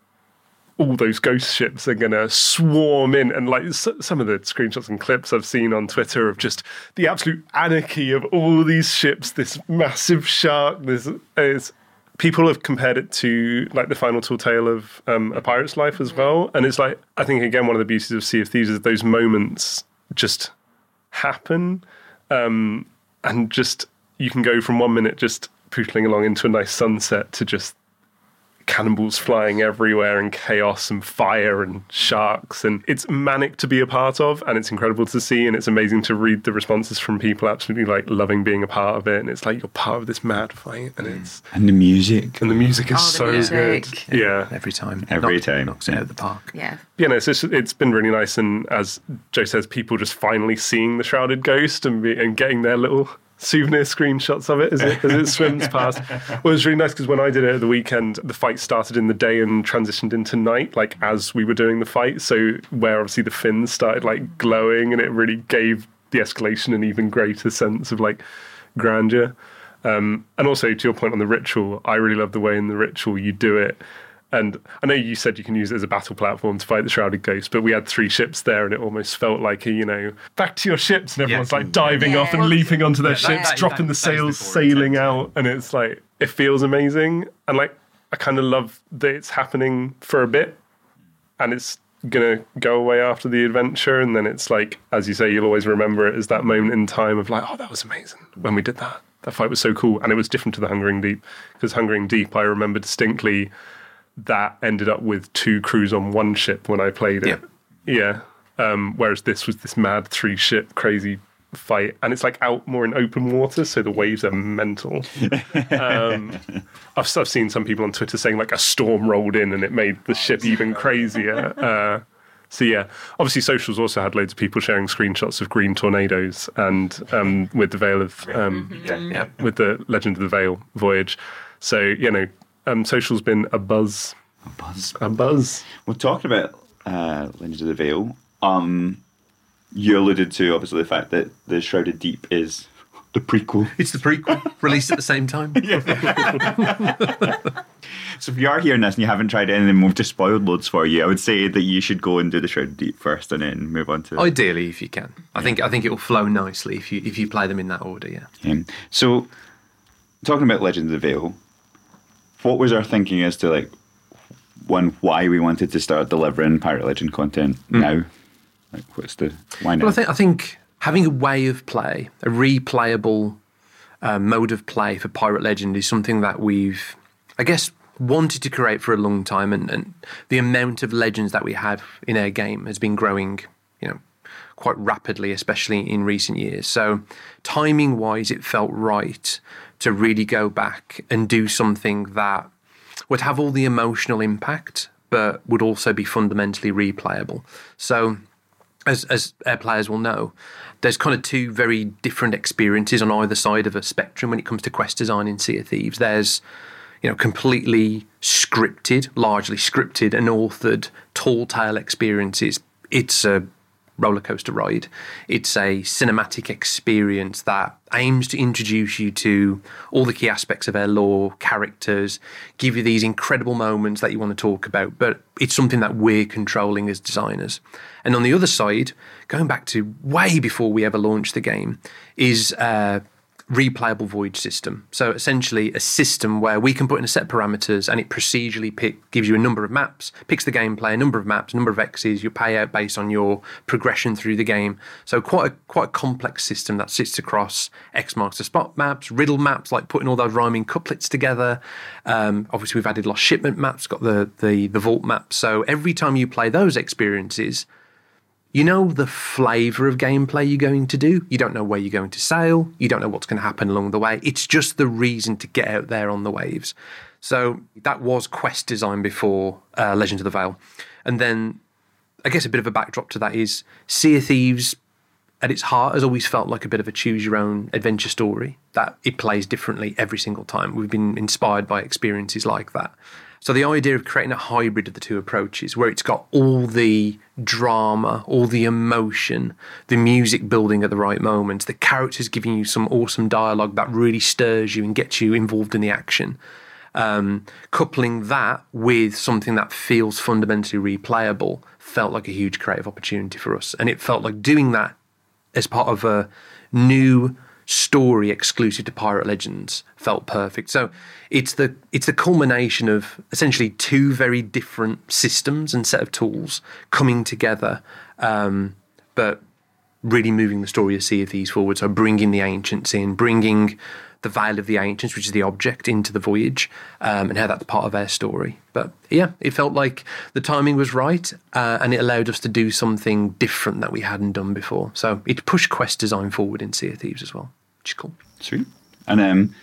all those ghost ships are going to swarm in. And like s- some of the screenshots and clips I've seen on Twitter of just the absolute anarchy of all these ships, this massive shark, this is. People have compared it to like the final tall tale of um, a pirate's life as well, and it's like I think again one of the beauties of Sea of Thieves is those moments just happen, um, and just you can go from one minute just pootling along into a nice sunset to just cannonballs flying everywhere and chaos and fire and sharks and it's manic to be a part of and it's incredible to see and it's amazing to read the responses from people absolutely like loving being a part of it and it's like you're part of this mad fight and it's And the music. and the music is Oh, the so music. good yeah Every time. Every Knock- time, Knocks it out of the park. Yeah. yeah, no, it's, just, it's been really nice, and as Joe says, people just finally seeing the shrouded ghost and be, and getting their little souvenir screenshots of it as it, as it swims past. Well, it was really nice because when I did it at the weekend, the fight started in the day and transitioned into night, like as we were doing the fight. So where obviously the fins started like glowing, and it really gave the escalation an even greater sense of like grandeur. Um, and also to your point on the ritual, I really love the way in the ritual you do it. And I know you said you can use it as a battle platform to fight the Shrouded Ghost, but we had three ships there, and it almost felt like a, you know, back to your ships, and everyone's like diving off and leaping onto their Yeah, ships, that- dropping that- the sails, before sailing intent, out, and it's like it feels amazing, and like I kind of love that it's happening for a bit, and it's gonna go away after the adventure, and then it's like, as you say, you'll always remember it as that moment in time of like, oh, that was amazing when we did that. That fight was so cool, and it was different to the Hungering Deep because Hungering Deep, I remember distinctly that ended up with two crews on one ship when I played it. Yeah. Um, whereas this was this mad three ship crazy fight, and it's like out more in open water, so the waves are mental. um, I've, I've seen some people on Twitter saying like a storm rolled in and it made the ship even crazier. Uh, so yeah, obviously socials also had loads of people sharing screenshots of green tornadoes and um, with the Veil of um, Yeah. with the Legend of the Veil voyage. So you know, um, social's been a buzz, A Buzz. a buzz. Well, talking about uh, Legends of the Veil, um, you alluded to obviously the fact that the Shrouded Deep is the prequel. It's the prequel, released at the same time. So if you are hearing this and you haven't tried it and we've just spoiled loads for you, I would say that you should go and do the Shrouded Deep first and then move on to. Ideally, if you can. I think I think it will flow nicely if you if you play them in that order. Yeah. Um, so, talking about Legends of the Veil, what was our thinking as to like one why we wanted to start delivering Pirate Legend content now? Like, what's the why now? Well, I think I think having a way of play, a replayable uh, mode of play for Pirate Legend is something that we've, I guess, wanted to create for a long time, and, and the amount of legends that we have in our game has been growing, you know, quite rapidly, especially in recent years. So, timing wise, it felt right to really go back and do something that would have all the emotional impact, but would also be fundamentally replayable. So, as as our players will know, there's kind of two very different experiences on either side of a spectrum when it comes to quest design in Sea of Thieves. There's you know completely scripted, largely scripted and authored tall tale experiences. It's a roller coaster ride. It's a cinematic experience that aims to introduce you to all the key aspects of our lore, characters, give you these incredible moments that you want to talk about, but it's something that we're controlling as designers. And on the other side, going back to way before we ever launched the game, is uh, replayable voyage system. So essentially, a system where we can put in a set of parameters and it procedurally pick, gives you a number of maps, picks the gameplay, a number of maps, a number of X's, your payout based on your progression through the game. So quite a quite a complex system that sits across X marks the spot maps, riddle maps, like putting all those rhyming couplets together. Um, obviously, we've added lost shipment maps, got the the the vault maps. So every time you play those experiences you know the flavour of gameplay you're going to do. You don't know where you're going to sail. You don't know what's going to happen along the way. It's just the reason to get out there on the waves. So that was quest design before uh, Legend of the Veil. And then I guess a bit of a backdrop to that is Sea of Thieves at its heart has always felt like a bit of a choose your own adventure story that it plays differently every single time. We've been inspired by experiences like that. So the idea of creating a hybrid of the two approaches, where it's got all the drama, all the emotion, the music building at the right moments, the characters giving you some awesome dialogue that really stirs you and gets you involved in the action. Um, coupling that with something that feels fundamentally replayable felt like a huge creative opportunity for us. And it felt like doing that as part of a new story exclusive to Pirate Legends felt perfect. So it's the it's the culmination of essentially two very different systems and set of tools coming together, um, but really moving the story of Sea of Thieves forward. So bringing the ancients in, bringing the Veil of the Ancients, which is the object, into the voyage, um, and how that's part of our story. But yeah, it felt like the timing was right, uh, and it allowed us to do something different that we hadn't done before. So it pushed quest design forward in Sea of Thieves as well, cool. Sweet. And um,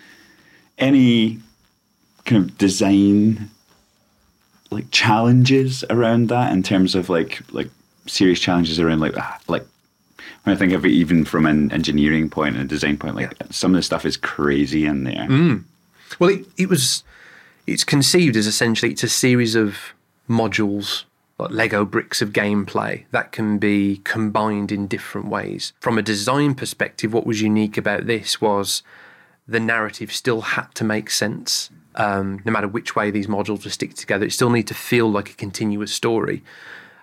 any kind of design like challenges around that in terms of like like serious challenges around like ah, like when I think of it even from an engineering point and a design point, like some of the stuff is crazy in there. Well, it, it was. It's conceived as essentially it's a series of modules, like Lego bricks of gameplay that can be combined in different ways. From a design perspective, what was unique about this was the narrative still had to make sense. Um, no matter which way these modules were stick together, it still need to feel like a continuous story.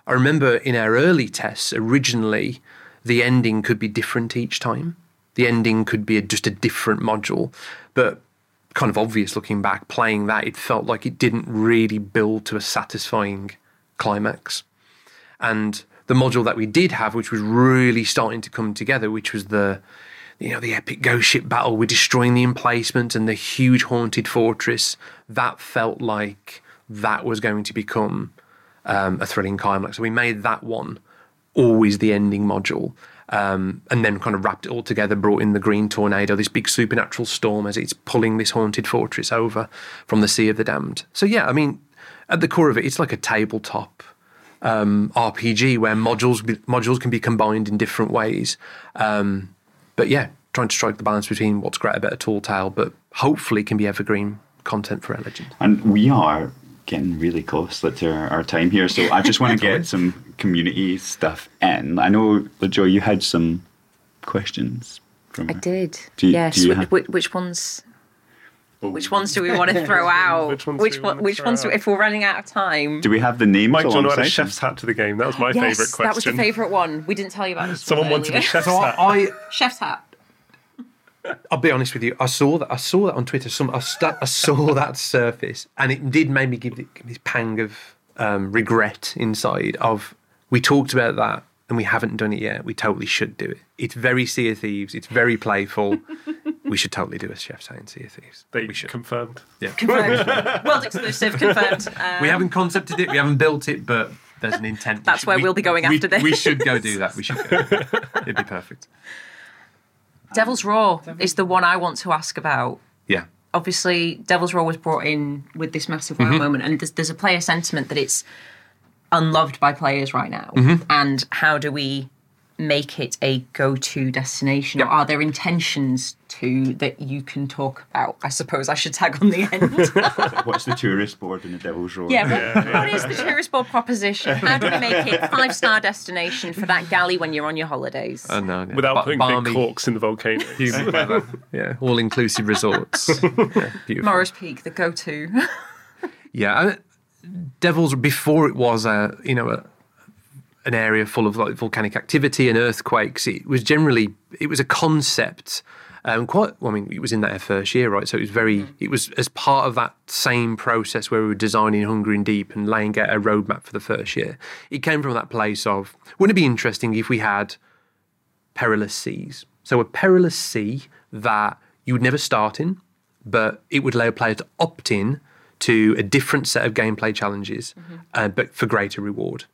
I remember in our early tests, originally, the ending could be different each time. The ending could be a, just a different module, but kind of obvious looking back, playing that, it felt like it didn't really build to a satisfying climax. And the module that we did have, which was really starting to come together, which was the you know the epic ghost ship battle with destroying the emplacement and the huge haunted fortress, that felt like that was going to become um, a thrilling climax. So we made that one always the ending module. Um, and then kind of wrapped it all together, brought in the green tornado, this big supernatural storm as it's pulling this haunted fortress over from the Sea of the Damned. So, yeah, I mean, at the core of it, it's like a tabletop um, RPG where modules modules can be combined in different ways. Um, but yeah, trying to strike the balance between what's great about a tall tale, but hopefully can be evergreen content for our legend. And we are getting really close to our, our time here, so I just want to get some community stuff in. I know, Joe, you had some questions. From I her. did. Do you- yes. do you Wh- have- which ones? Which ones do we want to throw out? Which ones do which we one, which ones? Do, if we're running out of time, Do we have the names? Mike, do you want to add a chef's hat to the game? That was my yes, favourite question. that was the favourite one. We didn't tell you about this. Someone one wanted a chef's So hat. I, I chef's hat. I'll be honest with you. I saw that. I saw that on Twitter. Some I, sta I saw that surface, and it did make me give, it, give this pang of um, regret inside. Of we talked about that, and we haven't done it yet. We totally should do it. It's very Sea of Thieves. It's very playful. We should totally do a Chef's Hat in Sea of Thieves. They we should. confirmed. yeah. Confirmed. World exclusive. Confirmed. Um, We haven't concepted it. We haven't built it, but there's an intent. We That's should- where we- we'll be going we- after this. We should go do that. We should. Go. It'd be perfect. Devil's Roar is the one I want to ask about. Yeah. obviously Devil's Roar was brought in with this massive wow moment, and there's, there's a player sentiment that it's unloved by players right now. And how do we make it a go-to destination? Or are there intentions to that you can talk about? I suppose I should tag on the end. What's the tourist board in the Devil's Roar? yeah, what, what is the tourist board proposition? How do we make it five-star destination for that galley when you're on your holidays? I know. yeah. Without Ba- putting balmy, big corks in the volcano. Yeah, all inclusive resorts. Yeah, beautiful. Morrow's Peak, the go-to. Yeah, I, Devils before it was a you know a, an area full of like volcanic activity and earthquakes. It was generally it was a concept Um, quite, well, I mean, it was in that first year, right? So it was very, it was as part of that same process where we were designing Hungering Deep and laying out a roadmap for the first year. It came from that place of, wouldn't it be interesting if we had perilous seas? So a perilous sea that you would never start in, but it would allow players to opt in to a different set of gameplay challenges, uh, but for greater reward.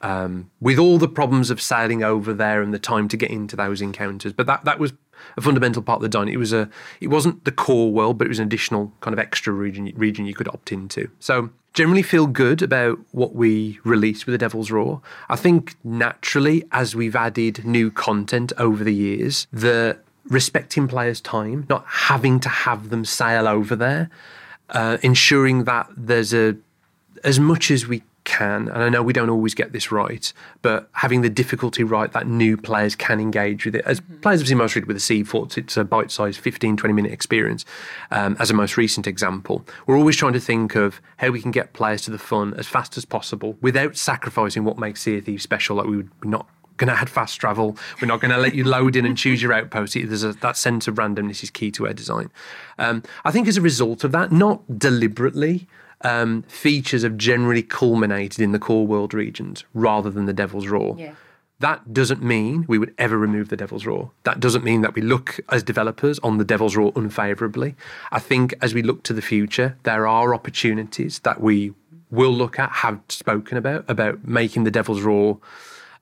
Um, with all the problems of sailing over there and the time to get into those encounters, but that that was a fundamental part of the design. It was a it wasn't the core world, but it was an additional kind of extra region region you could opt into. So generally feel good about what we released with the Devil's Roar. I think naturally, as we've added new content over the years, the respecting players' time, not having to have them sail over there, uh, ensuring that there's a as much as we can, and I know we don't always get this right, but having the difficulty right that new players can engage with it. As players have seen most recently with the Sea Forts, it's a bite sized 15, 20 minute experience. Um, as a most recent example, we're always trying to think of how we can get players to the fun as fast as possible without sacrificing what makes Sea of Thieves special. Like we would not going to add fast travel. We're not going to let you load in and choose your outpost. There's a, that sense of randomness is key to our design. Um, I think as a result of that, not deliberately, um, features have generally culminated in the core world regions rather than the Devil's Roar. Yeah. That doesn't mean we would ever remove the Devil's Roar. That doesn't mean that we look as developers on the Devil's Roar unfavourably. I think as we look to the future, there are opportunities that we will look at, have spoken about, about making the Devil's Roar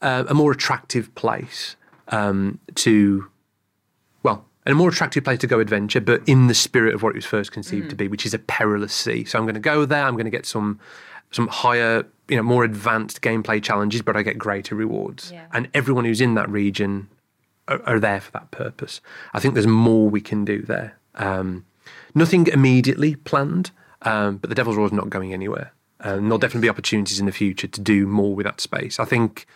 uh, a more attractive place um, to, and a more attractive place to go adventure, but in the spirit of what it was first conceived to be, which is a perilous sea. So I'm going to go there. I'm going to get some some higher, you know, more advanced gameplay challenges, but I get greater rewards. Yeah. And everyone who's in that region are, are there for that purpose. I think there's more we can do there. Um, nothing immediately planned, um, but the Devil's Roar is not going anywhere. And there'll definitely be opportunities in the future to do more with that space. I think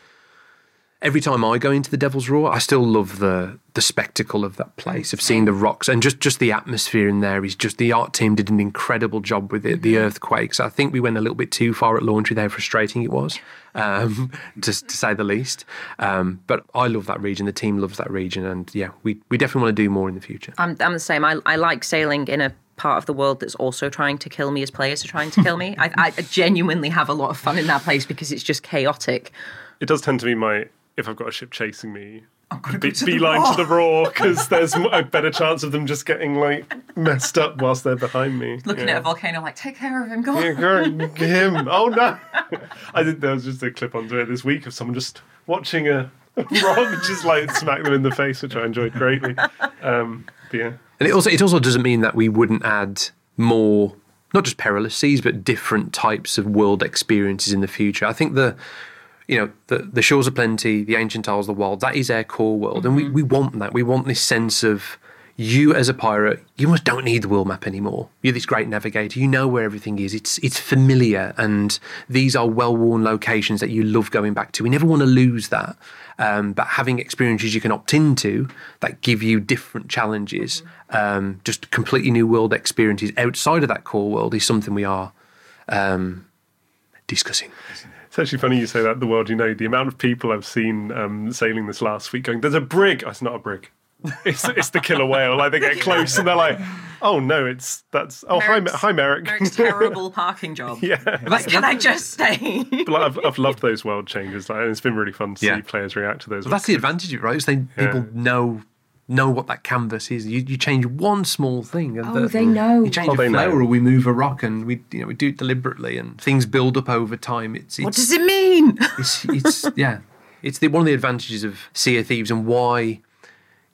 every time I go into the Devil's Roar, I still love the the spectacle of that place, of seeing the rocks and just just the atmosphere in there. Is just the art team did an incredible job with it. The earthquakes. I think we went a little bit too far at launch with how frustrating it was, um, to, to say the least. Um, but I love that region. The team loves that region, and yeah, we we definitely want to do more in the future. I'm, I'm the same. I, I like sailing in a part of the world that's also trying to kill me as players are trying to kill me. I, I genuinely have a lot of fun in that place because it's just chaotic. It does tend to be my if I've got a ship chasing me. gotta Be, go to beeline roar. to the roar because there's a better chance of them just getting like messed up whilst they're behind me. Looking yeah. at a volcano, like, take care of him, go on. Yeah, go, him. Oh no! I did. There was just a clip on Twitter this week of someone just watching a rock just like smack them in the face, which I enjoyed greatly. Um, but yeah, And it also it also doesn't mean that we wouldn't add more, not just perilous seas, but different types of world experiences in the future. I think the you know the the shores of plenty, the ancient isles, the wild, that is our core world, and we, we want that. We want this sense of you as a pirate, you almost don't need the world map anymore. You're this great navigator. You know where everything is. It's it's familiar, and these are well worn locations that you love going back to. We never want to lose that. Um, but having experiences you can opt into that give you different challenges, um, just completely new world experiences outside of that core world is something we are um, discussing. It's actually funny you say that. The world, you know, the amount of people I've seen um, sailing this last week going, "There's a brig." Oh, it's not a brig. It's it's the killer whale. Like they get close and they're like, "Oh no, it's that's oh hi Merrick's- hi Merrick." Merrick's terrible parking job. yeah. Like, can I just stay? But like, I've, I've loved those world changes. Like, and it's been really fun to Yeah. see players react to those. Well, that's the advantage of it, right? Is they people know know what that canvas is. You, you change one small thing, and Oh, the- they know. You change Oh, a they know. flower, or we move a rock, and we you know we do it deliberately, and things build up over time. It's, it's what does it mean? it's, it's yeah, it's the one of the advantages of Sea of Thieves and why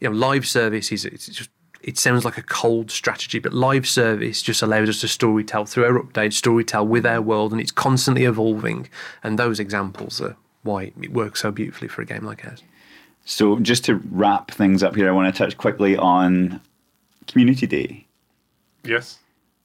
you know live service is it's just it sounds like a cold strategy, but live service just allows us to storytell through our updates, storytell with our world, and it's constantly evolving. And those examples are why it works so beautifully for a game like ours. So just to wrap things up here, I want to touch quickly on Community Day yes.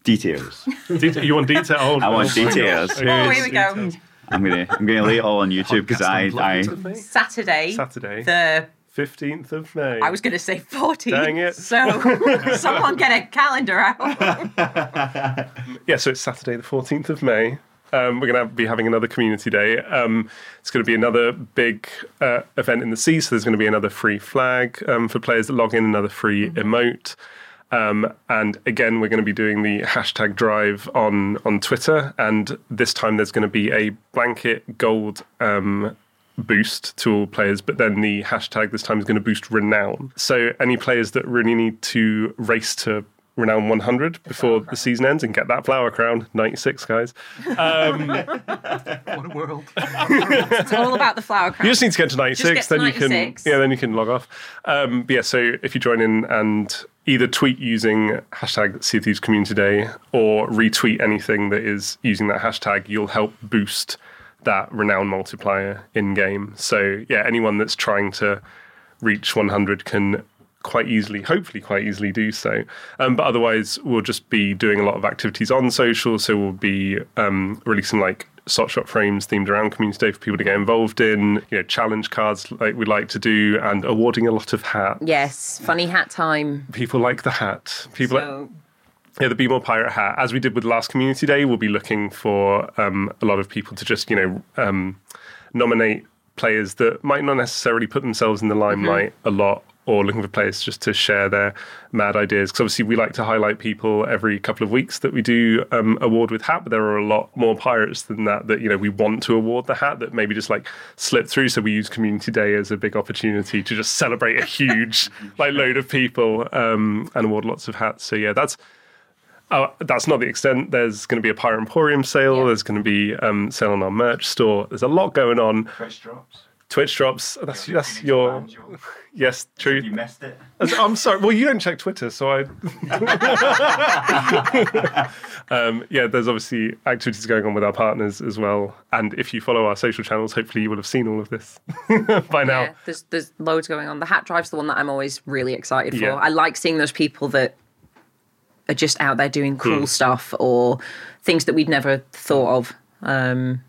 details. Detail, you want detail? Oh, I want oh details. Oh, Okay, here we go. details. I'm gonna I'm gonna lay it all on YouTube because I, I Saturday, Saturday, the fifteenth of May. I was going to say 14. Dang it. So someone get a calendar out. yeah, so it's Saturday the fourteenth of May. Um, we're going to be having another community day. Um, it's going to be another big uh, event in the sea. So there's going to be another free flag um, for players that log in, another free emote. Um, and again, we're going to be doing the hashtag drive on on Twitter, and this time there's going to be a blanket gold um, boost to all players, but then the hashtag this time is going to boost renown. So any players that really need to race to renown 100 before the season ends and get that flower crown. 96 guys. Um, What a world. It's all about the flower crown. you just need to get to 96 get to then you can yeah then you can log off. Um, but yeah so if you join in and either tweet using hashtag Sea of Thieves Community Day or retweet anything that is using that hashtag you'll help boost that renown multiplier in game so yeah anyone that's trying to reach 100 can quite easily, hopefully quite easily do so. Um, but otherwise, we'll just be doing a lot of activities on social. So we'll be um, releasing like SOT shot frames themed around Community Day for people to get involved in, you know, challenge cards like we like to do, and awarding a lot of hats. yes, funny hat time. People like the hat. People like, yeah, the Be More Pirate hat. As we did with last Community Day, we'll be looking for um, a lot of people to just, you know, um, nominate players that might not necessarily put themselves in the limelight a lot or looking for players just to share their mad ideas. Because obviously, we like to highlight people every couple of weeks that we do um, award with hat, but there are a lot more pirates than that that, you know, we want to award the hat that maybe just like slip through. So we use Community Day as a big opportunity to just celebrate a huge, like, load of people um, and award lots of hats. So, yeah, that's. Uh, that's not the extent. There's going to be a Pirate Emporium sale. Yeah. There's going to be um, sale on our merch store. There's a lot going on. Twitch drops. Twitch drops. That's that's your yes, true. You missed it. I'm sorry. Well, you don't check Twitter, so I. um, yeah, there's obviously activities going on with our partners as well. And if you follow our social channels, hopefully you will have seen all of this by now. yeah, there's there's loads going on. The hat drive's the one that I'm always really excited for. Yeah. I like seeing those people that are just out there doing cool Hmm. stuff or things that we'd never thought of, um,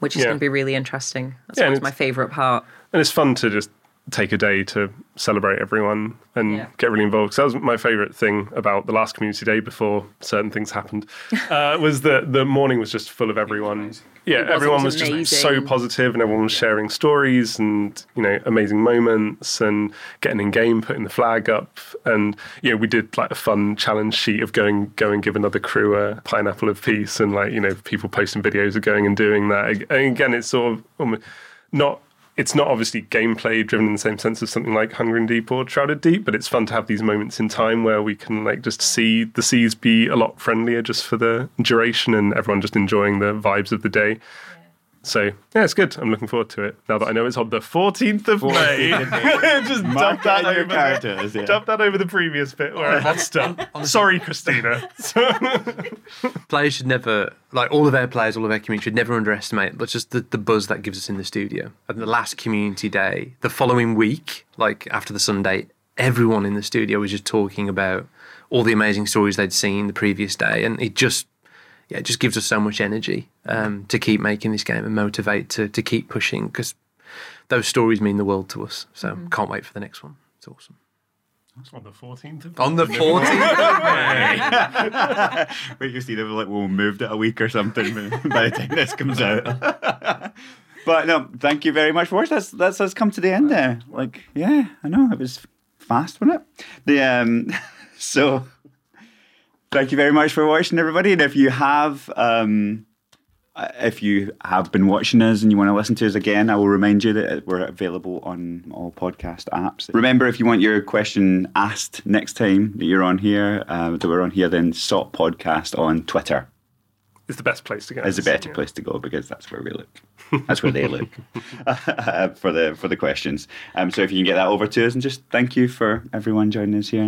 which is Yeah. going to be really interesting. That's Yeah, always my favourite part. And it's fun to just take a day to celebrate everyone and Yeah. get really involved. Because that was my favourite thing about the last community day before certain things happened. Uh, was that the morning was just full of everyone. Yeah, everyone was was just so positive, and everyone was sharing stories and you know amazing moments and getting in game, putting the flag up, and you know we did like a fun challenge sheet of going go and give another crew a pineapple of peace, and like you know people posting videos of going and doing that. And again, it's sort of not it's not obviously gameplay driven in the same sense as something like Hungering Deep or Shrouded Deep, but it's fun to have these moments in time where we can like just see the seas be a lot friendlier just for the duration and everyone just enjoying the vibes of the day. So yeah, it's good. I'm looking forward to it now that I know it's on the 14th of May. just dump that that in over the, characters. Yeah. dump that over the previous bit where I messed up. Sorry, Christina. players should never, like all of our players, all of our community should never underestimate but just the, the buzz that gives us in the studio. And the last community day, the following week, like after the Sunday, everyone in the studio was just talking about all the amazing stories they'd seen the previous day. And it just, yeah, it just gives us so much energy um, to keep making this game and motivate to, to keep pushing because those stories mean the world to us. So can't wait for the next one. It's awesome. on the 14th of On the 14th. Wait, you see, they were like, "Well, we moved it a week or something by the time this comes out." but no, thank you very much for watching. That's that's us come to the end there. Like, yeah, I know it was fast, wasn't it? The um, so thank you very much for watching, everybody. And if you have um. uh, If you have been watching us and you want to listen to us again, I will remind you that we're available on all podcast apps. Remember, if you want your question asked next time that you're on here, uh, that we're on here, then SOT Podcast on Twitter It's the best place to go. is a better place to go because that's where we look. That's where they look uh, for the for the questions. Um, so if you can get that over to us, and just thank you for everyone joining us here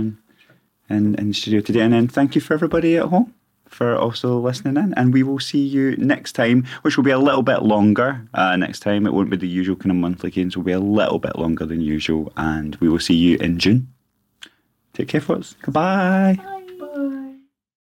in, in, studio today, and then thank you for everybody at home for also listening in. And we will see you next time, which will be a little bit longer. Uh, next time, it won't be the usual kind of monthly games. Will be a little bit longer than usual, and we will see you in June. Take care, folks. Goodbye. Bye.